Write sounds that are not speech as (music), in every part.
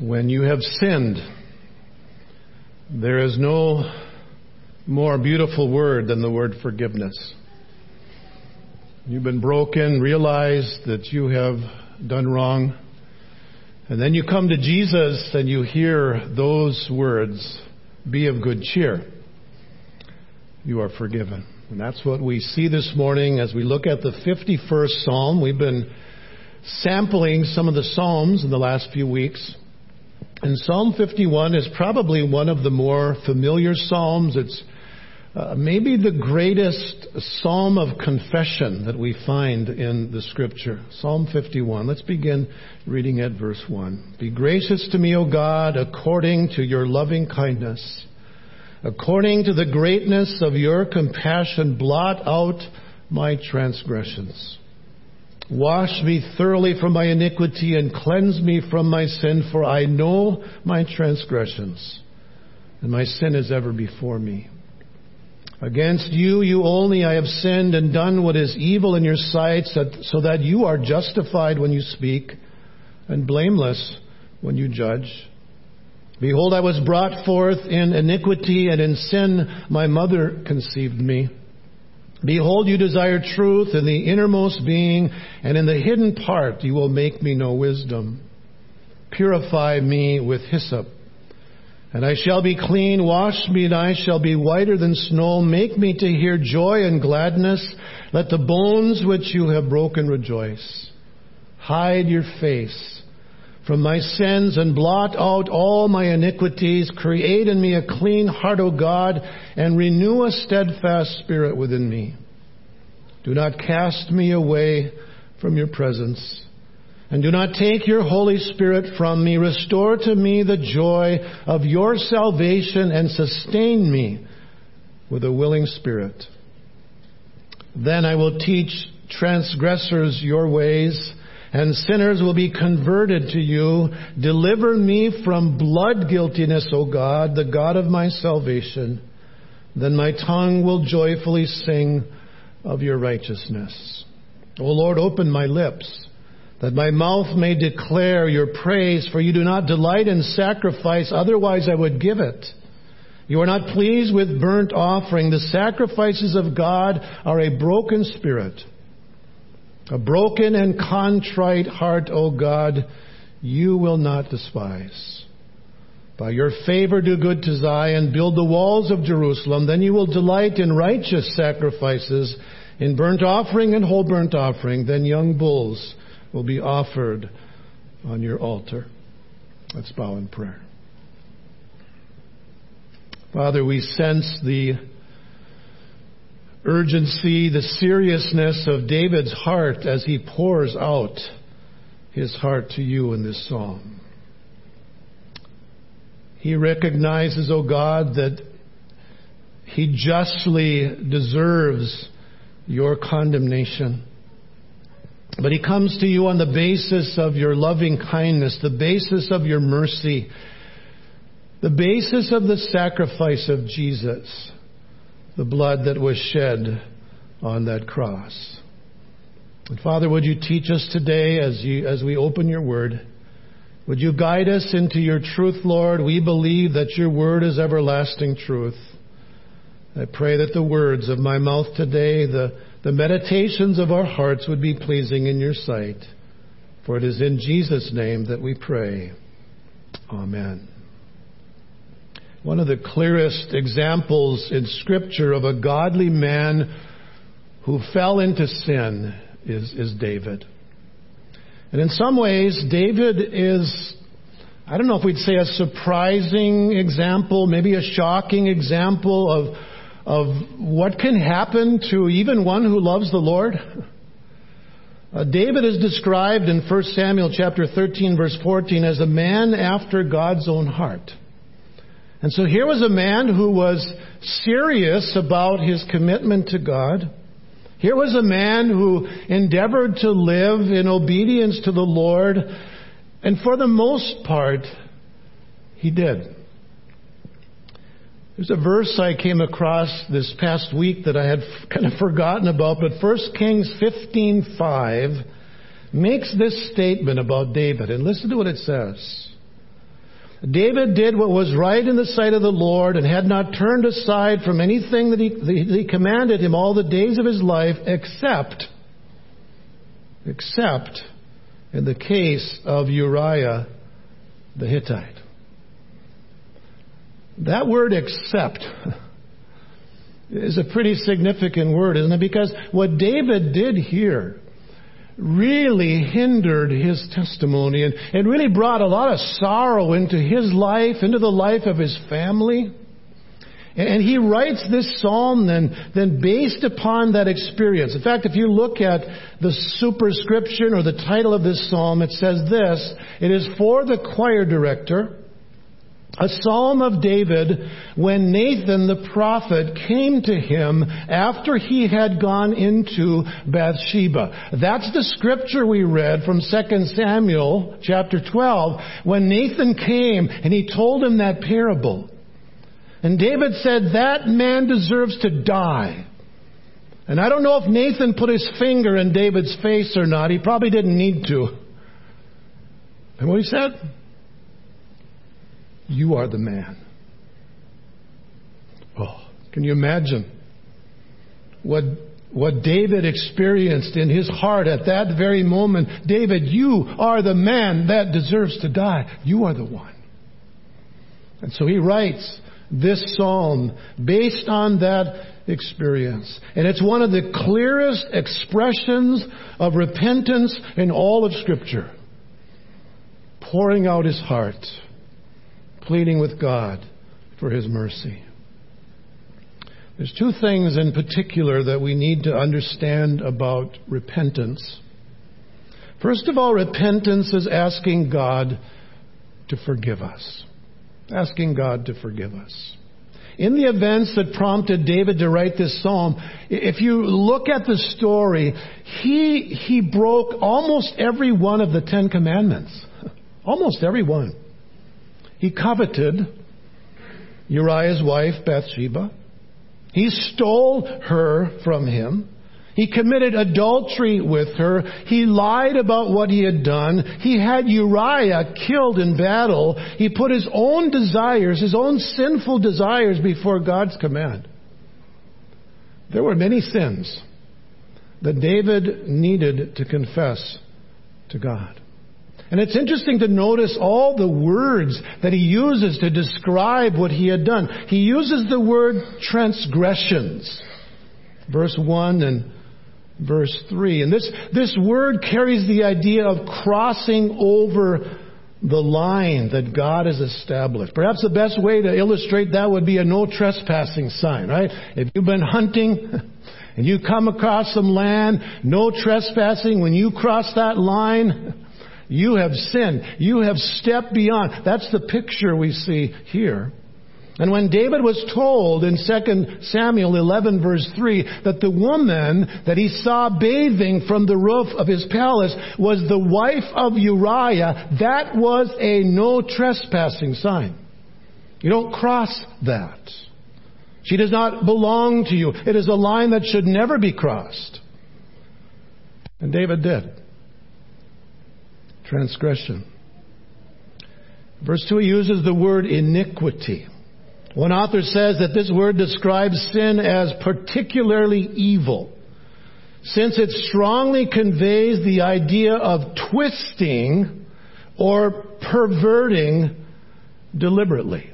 When you have sinned, there is no more beautiful word than the word forgiveness. You've been broken, realize that you have done wrong, and then you come to Jesus and you hear those words, be of good cheer. You are forgiven. And that's what we see this morning as we look at the 51st Psalm. We've been sampling some of the Psalms in the last few weeks. And Psalm 51 is probably one of the more familiar Psalms. It's uh, maybe the greatest Psalm of confession that we find in the Scripture. Psalm 51. Let's begin reading at verse 1. Be gracious to me, O God, according to your loving kindness. According to the greatness of your compassion, blot out my transgressions. Wash me thoroughly from my iniquity and cleanse me from my sin, for I know my transgressions, and my sin is ever before me. Against you, you only, I have sinned and done what is evil in your sight, so that you are justified when you speak and blameless when you judge. Behold, I was brought forth in iniquity, and in sin my mother conceived me. Behold, you desire truth in the innermost being, and in the hidden part you will make me know wisdom. Purify me with hyssop, and I shall be clean. Wash me, and I shall be whiter than snow. Make me to hear joy and gladness. Let the bones which you have broken rejoice. Hide your face from my sins and blot out all my iniquities. Create in me a clean heart, O God, and renew a steadfast spirit within me. Do not cast me away from your presence. And do not take your Holy Spirit from me. Restore to me the joy of your salvation and sustain me with a willing spirit. Then I will teach transgressors your ways and sinners will be converted to you. Deliver me from blood guiltiness, O God, the God of my salvation. Then my tongue will joyfully sing of your righteousness. O Lord, open my lips, that my mouth may declare your praise, for you do not delight in sacrifice, otherwise I would give it. You are not pleased with burnt offering. The sacrifices of God are a broken spirit a broken and contrite heart, O God, you will not despise. By your favor do good to Zion, build the walls of Jerusalem, then you will delight in righteous sacrifices, in burnt offering and whole burnt offering, then young bulls will be offered on your altar. Let's bow in prayer. Father, we sense the urgency, the seriousness of David's heart as he pours out his heart to you in this psalm. He recognizes, O oh God, that he justly deserves your condemnation. But he comes to you on the basis of your loving kindness, the basis of your mercy, the basis of the sacrifice of Jesus the blood that was shed on that cross. And Father, would you teach us today as, you, as we open your word? Would you guide us into your truth, Lord? We believe that your word is everlasting truth. I pray that the words of my mouth today, the, the meditations of our hearts would be pleasing in your sight. For it is in Jesus' name that we pray. Amen. One of the clearest examples in Scripture of a godly man who fell into sin is, is David. And in some ways, David is, I don't know if we'd say a surprising example, maybe a shocking example of, of what can happen to even one who loves the Lord. Uh, David is described in 1 Samuel chapter 13 verse 14 as a man after God's own heart. And so here was a man who was serious about his commitment to God. Here was a man who endeavored to live in obedience to the Lord, and for the most part, he did. There's a verse I came across this past week that I had kind of forgotten about, but 1 Kings 15:5 makes this statement about David, and listen to what it says. David did what was right in the sight of the Lord and had not turned aside from anything that he, that he commanded him all the days of his life except, except in the case of Uriah the Hittite. That word except is a pretty significant word, isn't it? Because what David did here really hindered his testimony and, and really brought a lot of sorrow into his life, into the life of his family. And he writes this psalm then, then based upon that experience. In fact, if you look at the superscription or the title of this psalm, it says this, it is for the choir director, a psalm of David when Nathan the prophet came to him after he had gone into Bathsheba. That's the scripture we read from 2 Samuel chapter 12 when Nathan came and he told him that parable. And David said, that man deserves to die. And I don't know if Nathan put his finger in David's face or not. He probably didn't need to. And what he said? You are the man. Oh, can you imagine what, what David experienced in his heart at that very moment? David, you are the man that deserves to die. You are the one. And so he writes this psalm based on that experience. And it's one of the clearest expressions of repentance in all of Scripture. Pouring out his heart pleading with God for His mercy. There's two things in particular that we need to understand about repentance. First of all, repentance is asking God to forgive us. Asking God to forgive us. In the events that prompted David to write this psalm, if you look at the story, he, he broke almost every one of the Ten Commandments. (laughs) Almost every one. He coveted Uriah's wife, Bathsheba. He stole her from him. He committed adultery with her. He lied about what he had done. He had Uriah killed in battle. He put his own desires, his own sinful desires before God's command. There were many sins that David needed to confess to God. And it's interesting to notice all the words that he uses to describe what he had done. He uses the word transgressions. Verse 1 and verse 3. And this, this word carries the idea of crossing over the line that God has established. Perhaps the best way to illustrate that would be a no trespassing sign, right? If you've been hunting (laughs) and you come across some land, no trespassing, when you cross that line, you have sinned. You have stepped beyond. That's the picture we see here. And when David was told in 2 Samuel 11 verse 3 that the woman that he saw bathing from the roof of his palace was the wife of Uriah, that was a no trespassing sign. You don't cross that. She does not belong to you. It is a line that should never be crossed. And David did transgression. Verse 2 uses the word iniquity. One author says that this word describes sin as particularly evil, since it strongly conveys the idea of twisting or perverting deliberately.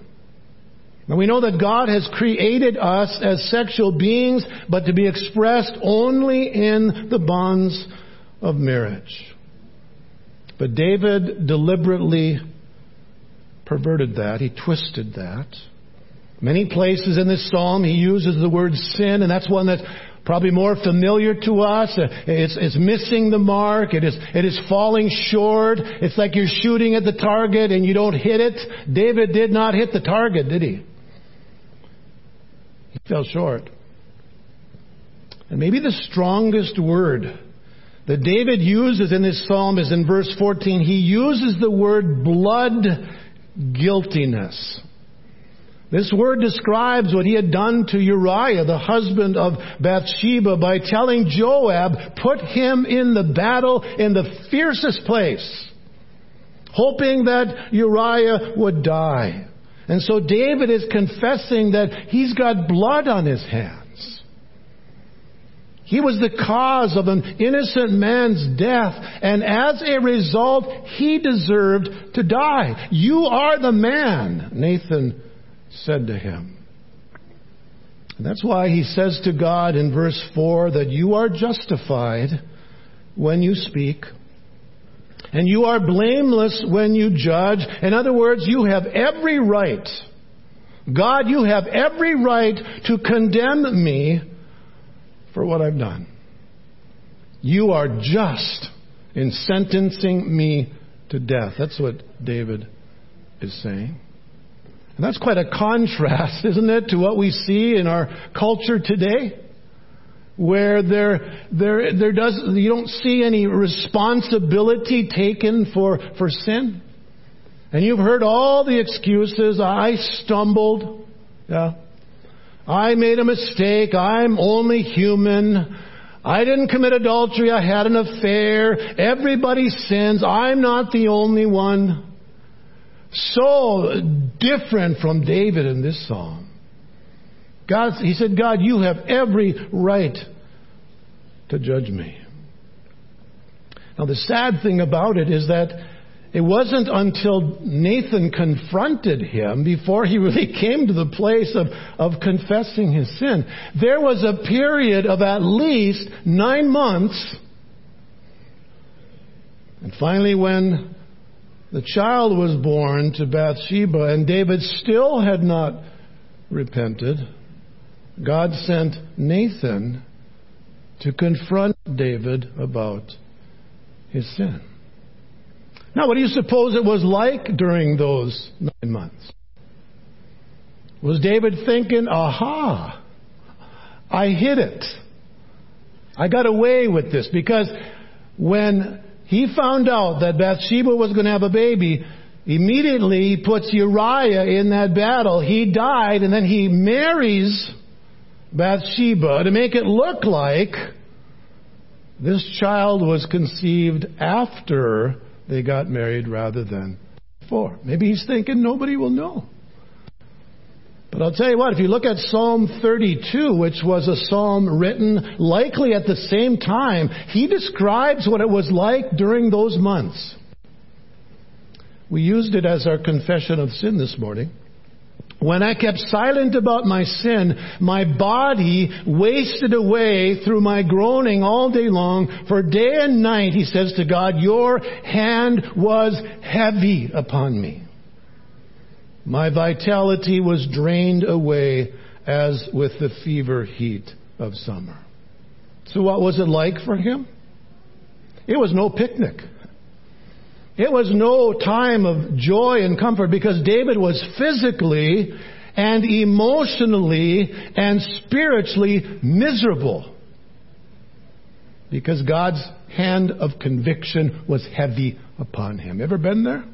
Now we know that God has created us as sexual beings, but to be expressed only in the bonds of marriage. But David deliberately perverted that. He twisted that. Many places in this psalm he uses the word sin, and that's one that's probably more familiar to us. It's, it's missing the mark. It is, it is falling short. It's like you're shooting at the target and you don't hit it. David did not hit the target, did he? He fell short. And maybe the strongest word that David uses in this psalm is in verse 14. He uses the word blood guiltiness. This word describes what he had done to Uriah, the husband of Bathsheba, by telling Joab, put him in the battle in the fiercest place. hoping that Uriah would die. And so David is confessing that he's got blood on his hands. He was the cause of an innocent man's death, and as a result, he deserved to die. You are the man, Nathan said to him. And that's why he says to God in verse 4 that you are justified when you speak, and you are blameless when you judge. In other words, you have every right. God, you have every right to condemn me for what I've done. You are just in sentencing me to death. That's what David is saying. And that's quite a contrast, (laughs) isn't it, to what we see in our culture today? Where there, there, there does, you don't see any responsibility taken for, for sin. And you've heard all the excuses. I stumbled. Yeah. I made a mistake. I'm only human. I didn't commit adultery. I had an affair. Everybody sins. I'm not the only one. So different from David in this psalm. God, he said, God, you have every right to judge me. Now the sad thing about it is that it wasn't until Nathan confronted him before he (laughs) really came to the place of, of confessing his sin. There was a period of at least nine months. And finally, when the child was born to Bathsheba and David still had not repented, God sent Nathan to confront David about his sin. Now, what do you suppose it was like during those nine months? Was David thinking, aha, I hit it. I got away with this because when he found out that Bathsheba was going to have a baby, immediately he puts Uriah in that battle. He died and then he marries Bathsheba to make it look like this child was conceived after they got married rather than before. Maybe he's thinking nobody will know. But I'll tell you what, if you look at Psalm 32, which was a psalm written likely at the same time, he describes what it was like during those months. We used it as our confession of sin this morning. When I kept silent about my sin, my body wasted away through my groaning all day long. For day and night, he says to God, your hand was heavy upon me. My vitality was drained away as with the fever heat of summer. So what was it like for him? It was no picnic. It was no time of joy and comfort because David was physically and emotionally and spiritually miserable. Because God's hand of conviction was heavy upon him. Ever been there?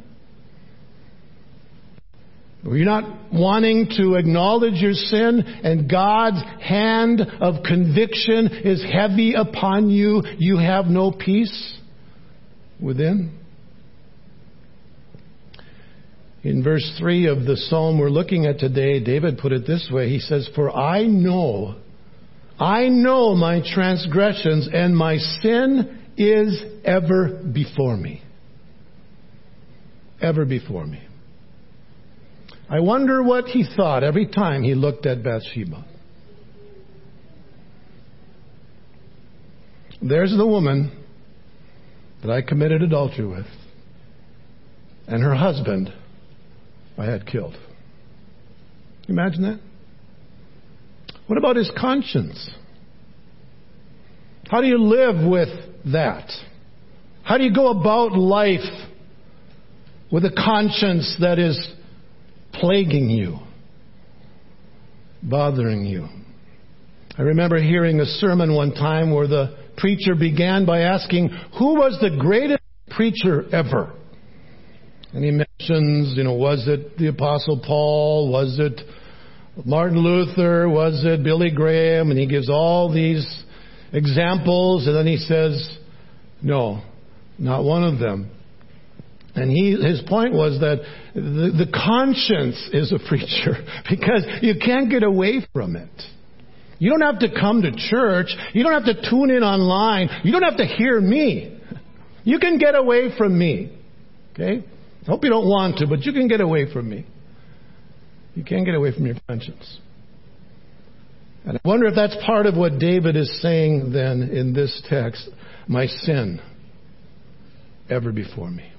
Were you not wanting to acknowledge your sin and God's hand of conviction is heavy upon you? You have no peace within? In verse 3 of the psalm we're looking at today, David put it this way. He says, For I know, I know my transgressions and my sin is ever before me. Ever before me. I wonder what he thought every time he looked at Bathsheba. There's the woman that I committed adultery with, and her husband I had killed. Imagine that. What about his conscience? How do you live with that? How do you go about life with a conscience that is plaguing you, bothering you? I remember hearing a sermon one time where the preacher began by asking, Who was the greatest preacher ever? And he mentions, you know, was it the Apostle Paul? Was it Martin Luther? Was it Billy Graham? And he gives all these examples, and then he says, no, not one of them. And he, his point was that the, the conscience is a (laughs) preacher because you can't get away from it. You don't have to come to church. You don't have to tune in online. You don't have to hear me. You can get away from me. Okay? I hope you don't want to, but you can get away from me. You can't get away from your conscience. And I wonder if that's part of what David is saying then in this text. My sin ever before me.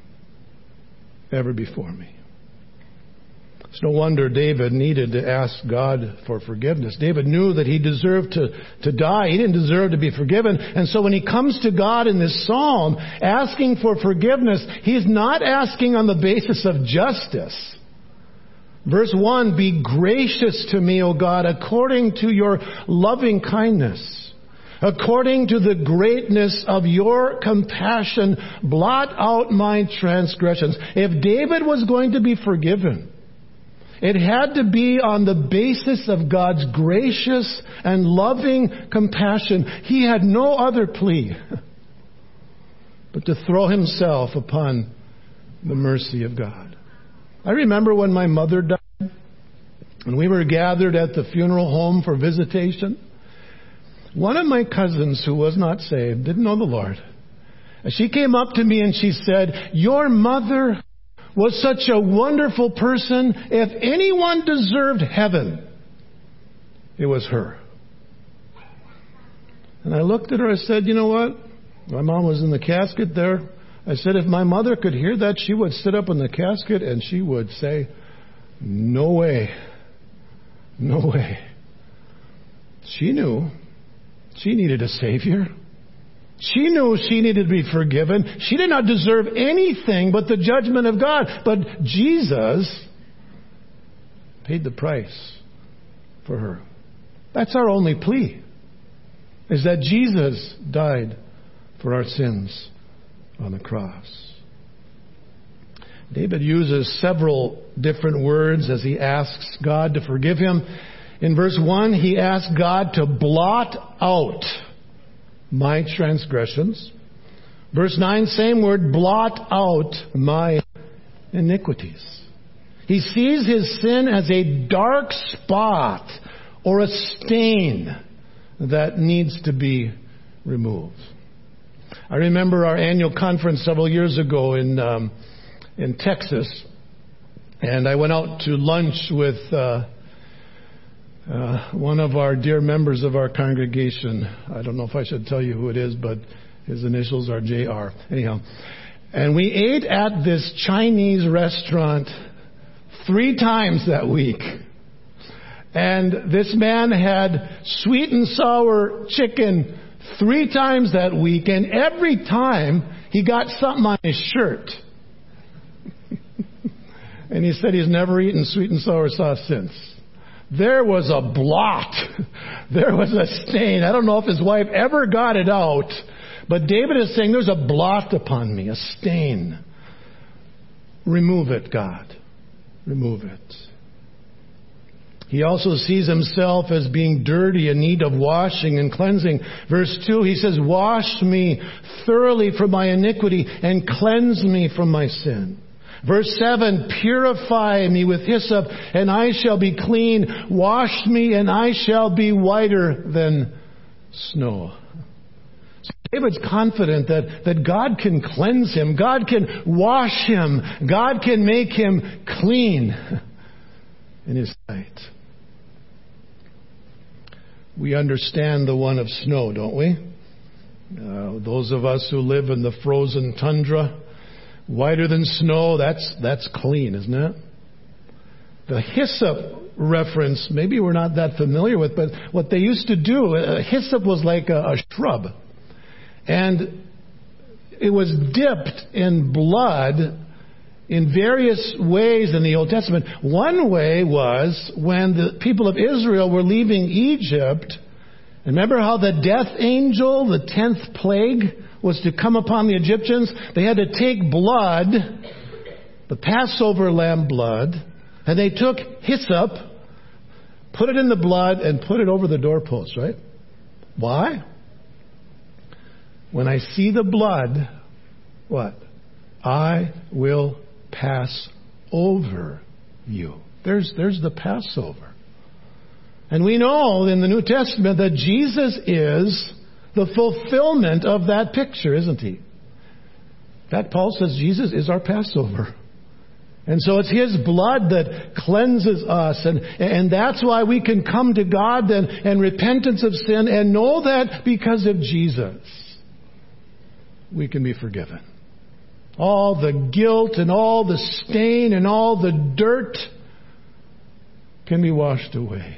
Ever before me. It's no wonder David needed to ask God for forgiveness. David knew that he deserved to, to die. He didn't deserve to be forgiven. And so when he comes to God in this psalm asking for forgiveness, he's not asking on the basis of justice. Verse 1, be gracious to me, O God, according to your loving kindness. According to the greatness of your compassion, blot out my transgressions. If David was going to be forgiven, it had to be on the basis of God's gracious and loving compassion. He had no other plea (laughs) but to throw himself upon the mercy of God. I remember when my mother died, and we were gathered at the funeral home for visitation. One of my cousins who was not saved, didn't know the Lord, she came up to me and she said, Your mother was such a wonderful person. If anyone deserved heaven, it was her. And I looked at her, I said, You know what? My mom was in the casket there. I said, If my mother could hear that, she would sit up in the casket and she would say, No way. No way. She knew she needed a Savior. She knew she needed to be forgiven. She did not deserve anything but the judgment of God. But Jesus paid the price for her. That's our only plea, is that Jesus died for our sins on the cross. David uses several different words as he asks God to forgive him. In verse 1, he asks God to blot out my transgressions. Verse 9, same word, blot out my iniquities. He sees his sin as a dark spot or a stain that needs to be removed. I remember our annual conference several years ago in um, in Texas, and I went out to lunch with uh, uh, one of our dear members of our congregation. I don't know if I should tell you who it is, but his initials are J.R. Anyhow. And we ate at this Chinese restaurant three times that week. And this man had sweet and sour chicken three times that week, and every time he got something on his shirt. (laughs) and he said he's never eaten sweet and sour sauce since there was a blot. (laughs) There was a stain. I don't know if his wife ever got it out, but David is saying there's a blot upon me, a stain. Remove it, God. Remove it. He also sees himself as being dirty in need of washing and cleansing. Verse 2, he says, Wash me thoroughly from my iniquity and cleanse me from my sin. Verse 7, purify me with hyssop and I shall be clean. Wash me and I shall be whiter than snow. So David's confident that, that God can cleanse him. God can wash him. God can make him clean (laughs) in his sight. We understand the one of snow, don't we? Uh, those of us who live in the frozen tundra, whiter than snow, that's, that's clean, isn't it? The hyssop reference, maybe we're not that familiar with, but what they used to do, uh, hyssop was like a, a shrub. And it was dipped in blood in various ways in the Old Testament. One way was when the people of Israel were leaving Egypt. Remember how the death angel, the tenth plague, was to come upon the Egyptians, they had to take blood, the Passover lamb blood, and they took hyssop, put it in the blood, and put it over the doorpost, right? Why? When I see the blood, what? I will pass over you. There's, there's the Passover. And we know in the New Testament that Jesus is the fulfillment of that picture, isn't he? Fact, Paul says Jesus is our Passover. And so it's His blood that cleanses us. And, and that's why we can come to God and, and repentance of sin and know that because of Jesus, we can be forgiven. All the guilt and all the stain and all the dirt can be washed away.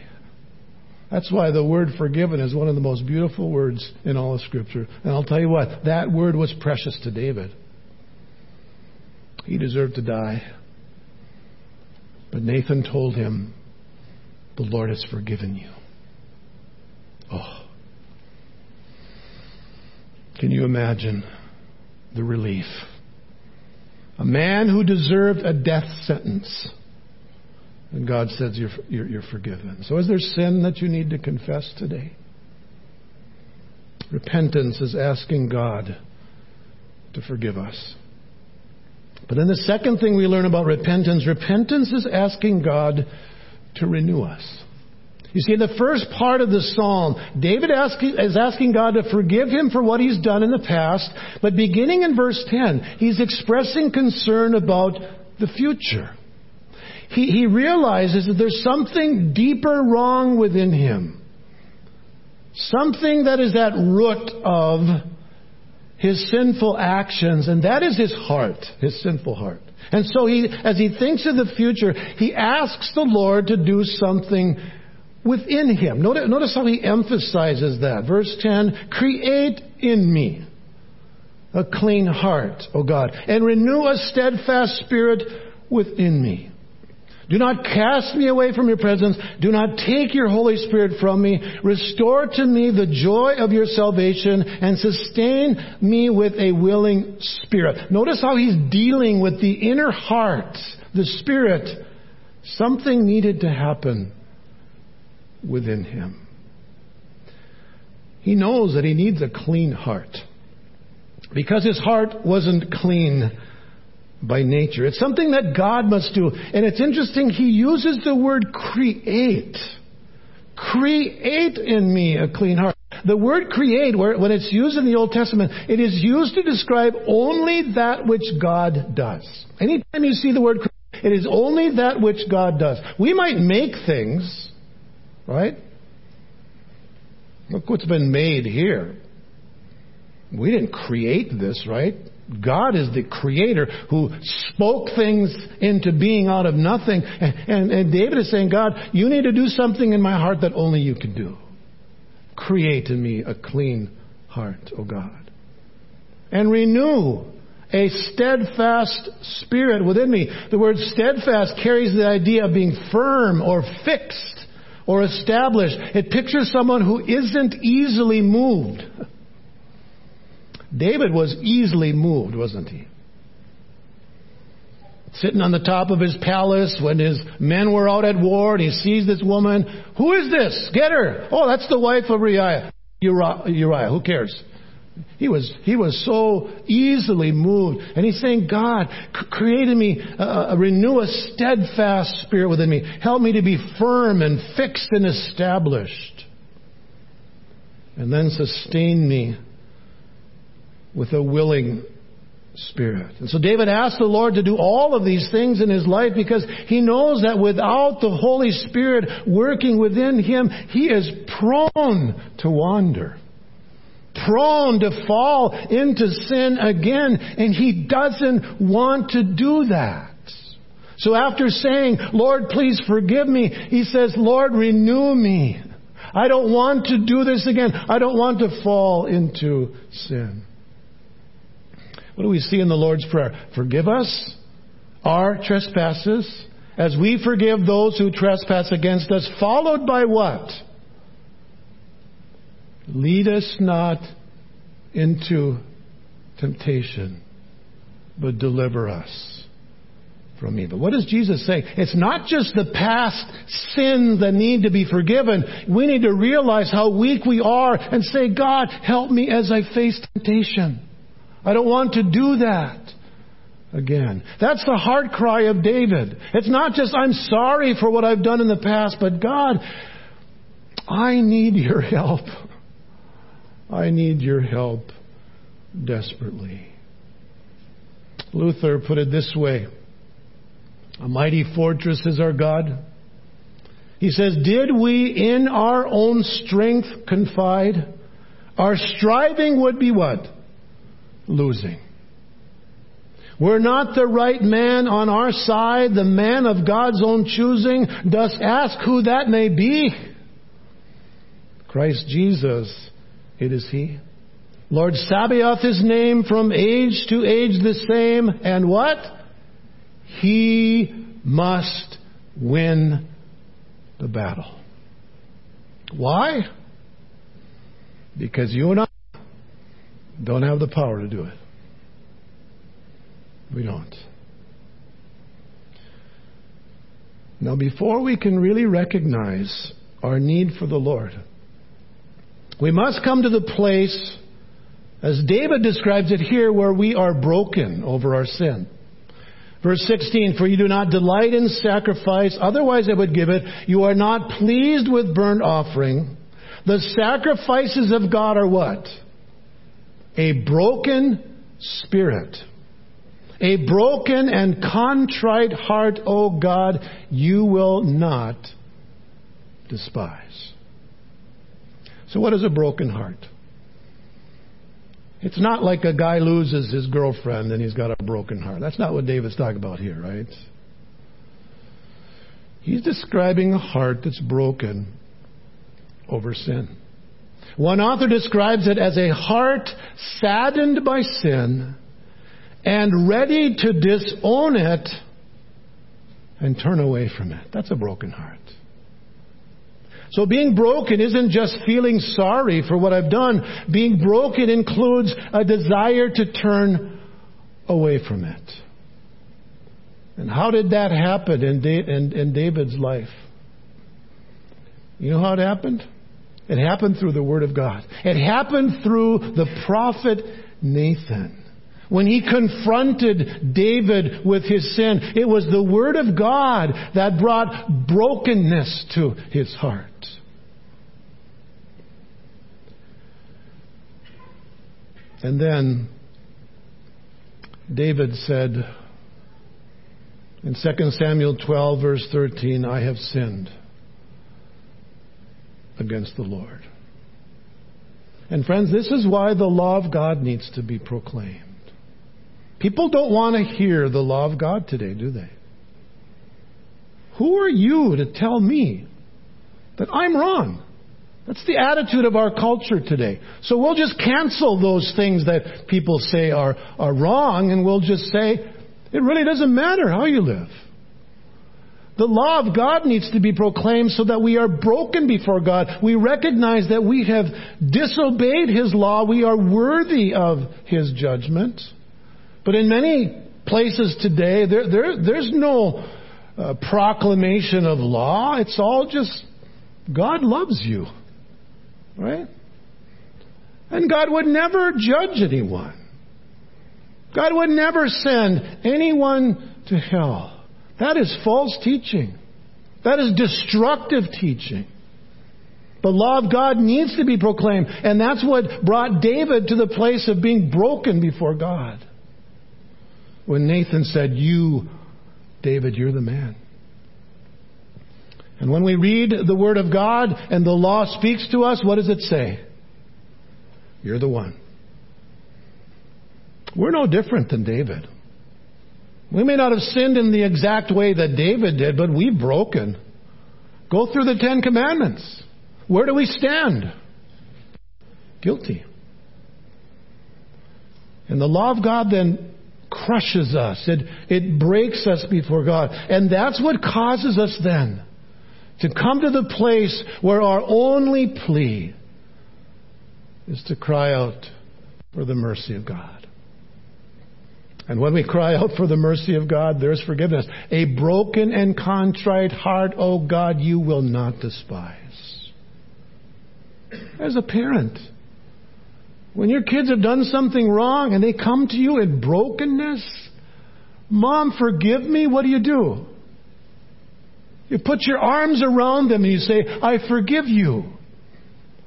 That's why the word forgiven is one of the most beautiful words in all of Scripture. And I'll tell you what, that word was precious to David. He deserved to die. But Nathan told him, The Lord has forgiven you. Oh. Can you imagine the relief? A man who deserved a death sentence. And God says, you're, you're, you're, forgiven. So, is there sin that you need to confess today? Repentance is asking God to forgive us. But then the second thing we learn about repentance repentance is asking God to renew us. You see, in the first part of the psalm, David is asking God to forgive him for what he's done in the past, but beginning in verse 10, he's expressing concern about the future. He, he realizes that there's something deeper wrong within him. Something that is at root of his sinful actions, and that is his heart, his sinful heart. And so he, as he thinks of the future, he asks the Lord to do something within him. Notice, notice how he emphasizes that. Verse 10, create in me a clean heart, O God, and renew a steadfast spirit within me. Do not cast me away from your presence. Do not take your Holy Spirit from me. Restore to me the joy of your salvation and sustain me with a willing spirit. Notice how he's dealing with the inner heart, the spirit. Something needed to happen within him. He knows that he needs a clean heart. Because his heart wasn't clean by nature. It's something that God must do. And it's interesting, he uses the word create. Create in me a clean heart. The word create, when it's used in the Old Testament, it is used to describe only that which God does. Anytime you see the word create, it is only that which God does. We might make things, right? Look what's been made here. We didn't create this, right? God is the creator who spoke things into being out of nothing. And, and, and, David is saying, God, you need to do something in my heart that only you can do. Create in me a clean heart, O God. And renew a steadfast spirit within me. The word steadfast carries the idea of being firm or fixed or established. It pictures someone who isn't easily moved. David was easily moved, wasn't he? Sitting on the top of his palace when his men were out at war and he sees this woman. Who is this? Get her. Oh, that's the wife of Uriah. Uriah, Uriah. who cares? He was, he was so easily moved. And he's saying, God, create in me, uh, renew a steadfast spirit within me. Help me to be firm and fixed and established. And then sustain me with a willing spirit. And so David asked the Lord to do all of these things in his life because he knows that without the Holy Spirit working within him, he is prone to wander. Prone to fall into sin again, and he doesn't want to do that. So after saying, Lord, please forgive me, he says, Lord, renew me. I don't want to do this again. I don't want to fall into sin. What do we see in the Lord's Prayer? Forgive us our trespasses as we forgive those who trespass against us, followed by what? Lead us not into temptation, but deliver us from evil. What does Jesus say? It's not just the past sins that need to be forgiven. We need to realize how weak we are and say, God, help me as I face temptation. I don't want to do that. again. That's the heart cry of David. It's not just, I'm sorry for what I've done in the past, but God, I need your help. I need your help desperately. Luther put it this way A mighty fortress is our God. He says, Did we in our own strength confide? Our striving would be what? Losing. We're not the right man on our side, the man of God's own choosing. Dost ask who that may be? Christ Jesus, it is He. Lord Sabaoth his name from age to age the same. And what? He must win the battle. Why? Because you and I don't have the power to do it. We don't. Now, before we can really recognize our need for the Lord, we must come to the place as David describes it here, where we are broken over our sin. Verse 16, for you do not delight in sacrifice, otherwise I would give it. You are not pleased with burnt offering. The sacrifices of God are what? A broken spirit. A broken and contrite heart, O God, you will not despise. So what is a broken heart? It's not like a guy loses his girlfriend and he's got a broken heart. That's not what David's talking about here, right? He's describing a heart that's broken over sin. One author describes it as a heart saddened by sin and ready to disown it and turn away from it. That's a broken heart. So being broken isn't just feeling sorry for what I've done. Being broken includes a desire to turn away from it. And how did that happen in, David's life? You know how it happened? It happened through the Word of God. It happened through the prophet Nathan. When he confronted David with his sin, it was the Word of God that brought brokenness to his heart. And then David said in 2 Samuel 12, verse 13, I have sinned against the Lord. And friends, this is why the law of God needs to be proclaimed. People don't want to hear the law of God today, do they? Who are you to tell me that I'm wrong? That's the attitude of our culture today. So we'll just cancel those things that people say are, are wrong and we'll just say, it really doesn't matter how you live. The law of God needs to be proclaimed so that we are broken before God. We recognize that we have disobeyed His law. We are worthy of His judgment. But in many places today, there, there, there's no uh, proclamation of law. It's all just God loves you. Right? And God would never judge anyone. God would never send anyone to hell. That is false teaching. That is destructive teaching. The law of God needs to be proclaimed. And that's what brought David to the place of being broken before God when Nathan said, You, David, you're the man. And when we read the Word of God and the law speaks to us, what does it say? You're the one. We're no different than David. We may not have sinned in the exact way that David did, but we've broken. Go through the Ten Commandments. Where do we stand? Guilty. And the law of God then crushes us. It, it breaks us before God. And that's what causes us then to come to the place where our only plea is to cry out for the mercy of God. And when we cry out for the mercy of God, there's forgiveness. A broken and contrite heart, O oh God, you will not despise. As a parent, when your kids have done something wrong and they come to you in brokenness, Mom, forgive me. What do you do? You put your arms around them and you say, I forgive you.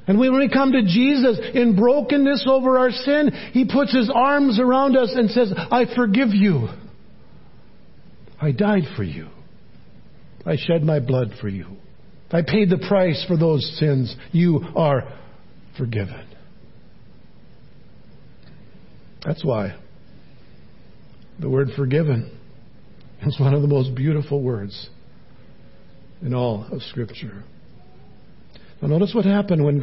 And when we come to Jesus in brokenness over our sin, He puts His arms around us and says, I forgive you. I died for you. I shed my blood for you. I paid the price for those sins. You are forgiven. That's why the word forgiven is one of the most beautiful words in all of Scripture. Now notice what happened when,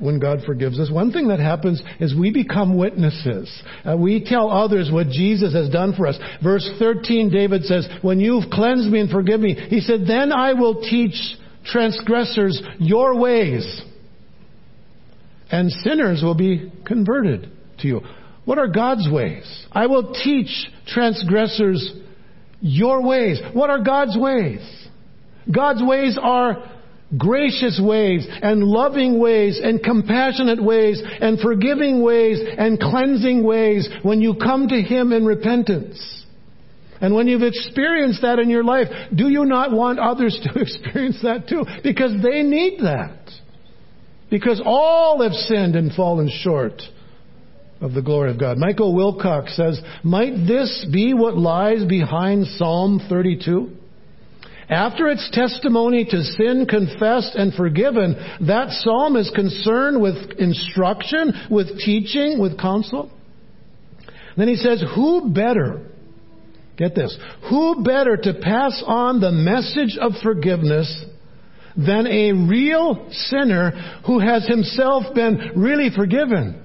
when God forgives us. One thing that happens is we become witnesses. Uh, we tell others what Jesus has done for us. Verse 13, David says, When you've cleansed me and forgive me, he said, Then I will teach transgressors your ways, and sinners will be converted to you. What are God's ways? I will teach transgressors your ways. What are God's ways? God's ways are gracious ways and loving ways and compassionate ways and forgiving ways and cleansing ways when you come to Him in repentance. And when you've experienced that in your life, do you not want others (laughs) to experience that too? Because they need that. Because all have sinned and fallen short of the glory of God. Michael Wilcock says, Might this be what lies behind Psalm 32? After its testimony to sin confessed and forgiven, that psalm is concerned with instruction, with teaching, with counsel. Then he says, Who better, get this, who better to pass on the message of forgiveness than a real sinner who has himself been really forgiven?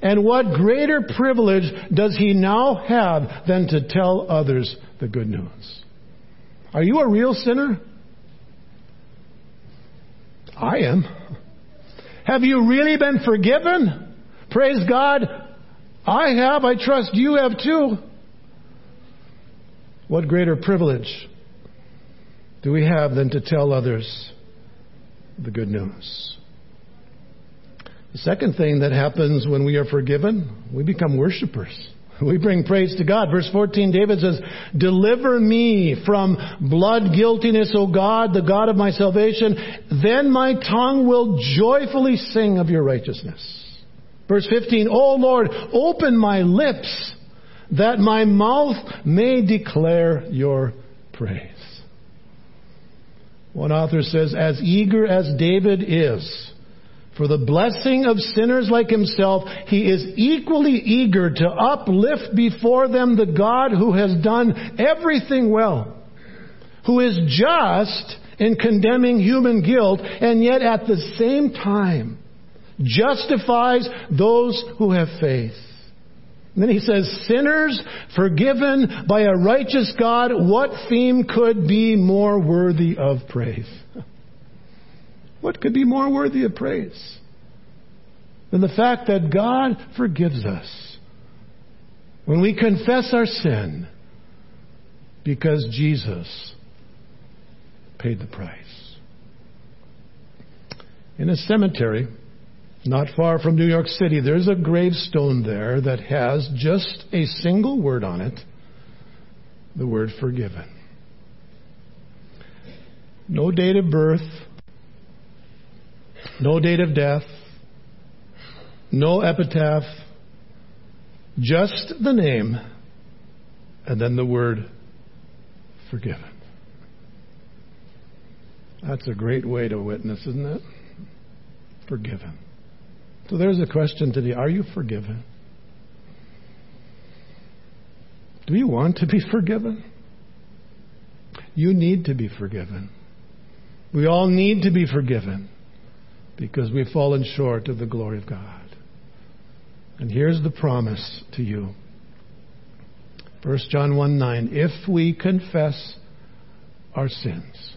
And what greater privilege does he now have than to tell others the good news? Are you a real sinner? I am. Have you really been forgiven? Praise God. I have. I trust you have too. What greater privilege do we have than to tell others the good news? The second thing that happens when we are forgiven, we become worshipers. We bring praise to God. Verse 14, David says, Deliver me from blood guiltiness, O God, the God of my salvation. Then my tongue will joyfully sing of your righteousness. Verse 15, O Lord, open my lips that my mouth may declare your praise. One author says, As eager as David is, for the blessing of sinners like himself, he is equally eager to uplift before them the God who has done everything well, who is just in condemning human guilt, and yet at the same time justifies those who have faith. And then he says, sinners forgiven by a righteous God, what theme could be more worthy of praise? What could be more worthy of praise than the fact that God forgives us when we confess our sin because Jesus paid the price? In a cemetery not far from New York City, there's a gravestone there that has just a single word on it the word forgiven. No date of birth, no date of death, no epitaph, just the name, and then the word forgiven. That's a great way to witness, isn't it? Forgiven. So there's a question today Are you forgiven? Do you want to be (laughs) forgiven? You need to be forgiven. We all need to be forgiven because we've fallen short of the glory of God. And here's the promise to you. 1 John 1 9. If we confess our sins,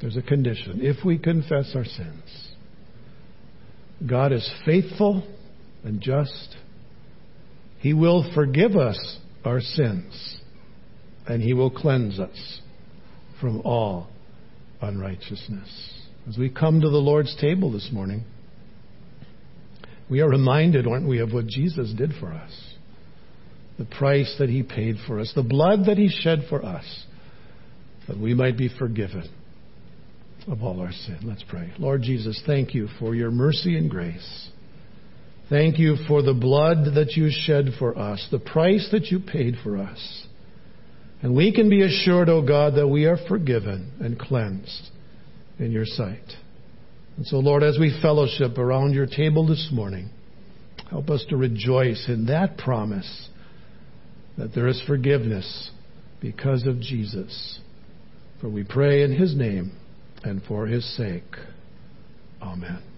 there's a condition. If we confess our sins, God is faithful and just. He will forgive us our sins, and He will cleanse us from all unrighteousness. As we come to the Lord's table this morning, we are reminded, aren't we, of what Jesus did for us. the price that he paid for us, the blood that he shed for us, that we might be forgiven of all our sin. Let's pray. Lord Jesus, thank you for your mercy and grace. Thank you for the blood that you shed for us, the price that you paid for us. And we can be assured, O oh God, that we are forgiven and cleansed in your sight. And so, Lord, as we fellowship around your table this morning, help us to rejoice in that promise that there is forgiveness because of Jesus. For we pray in his name and for his sake. Amen.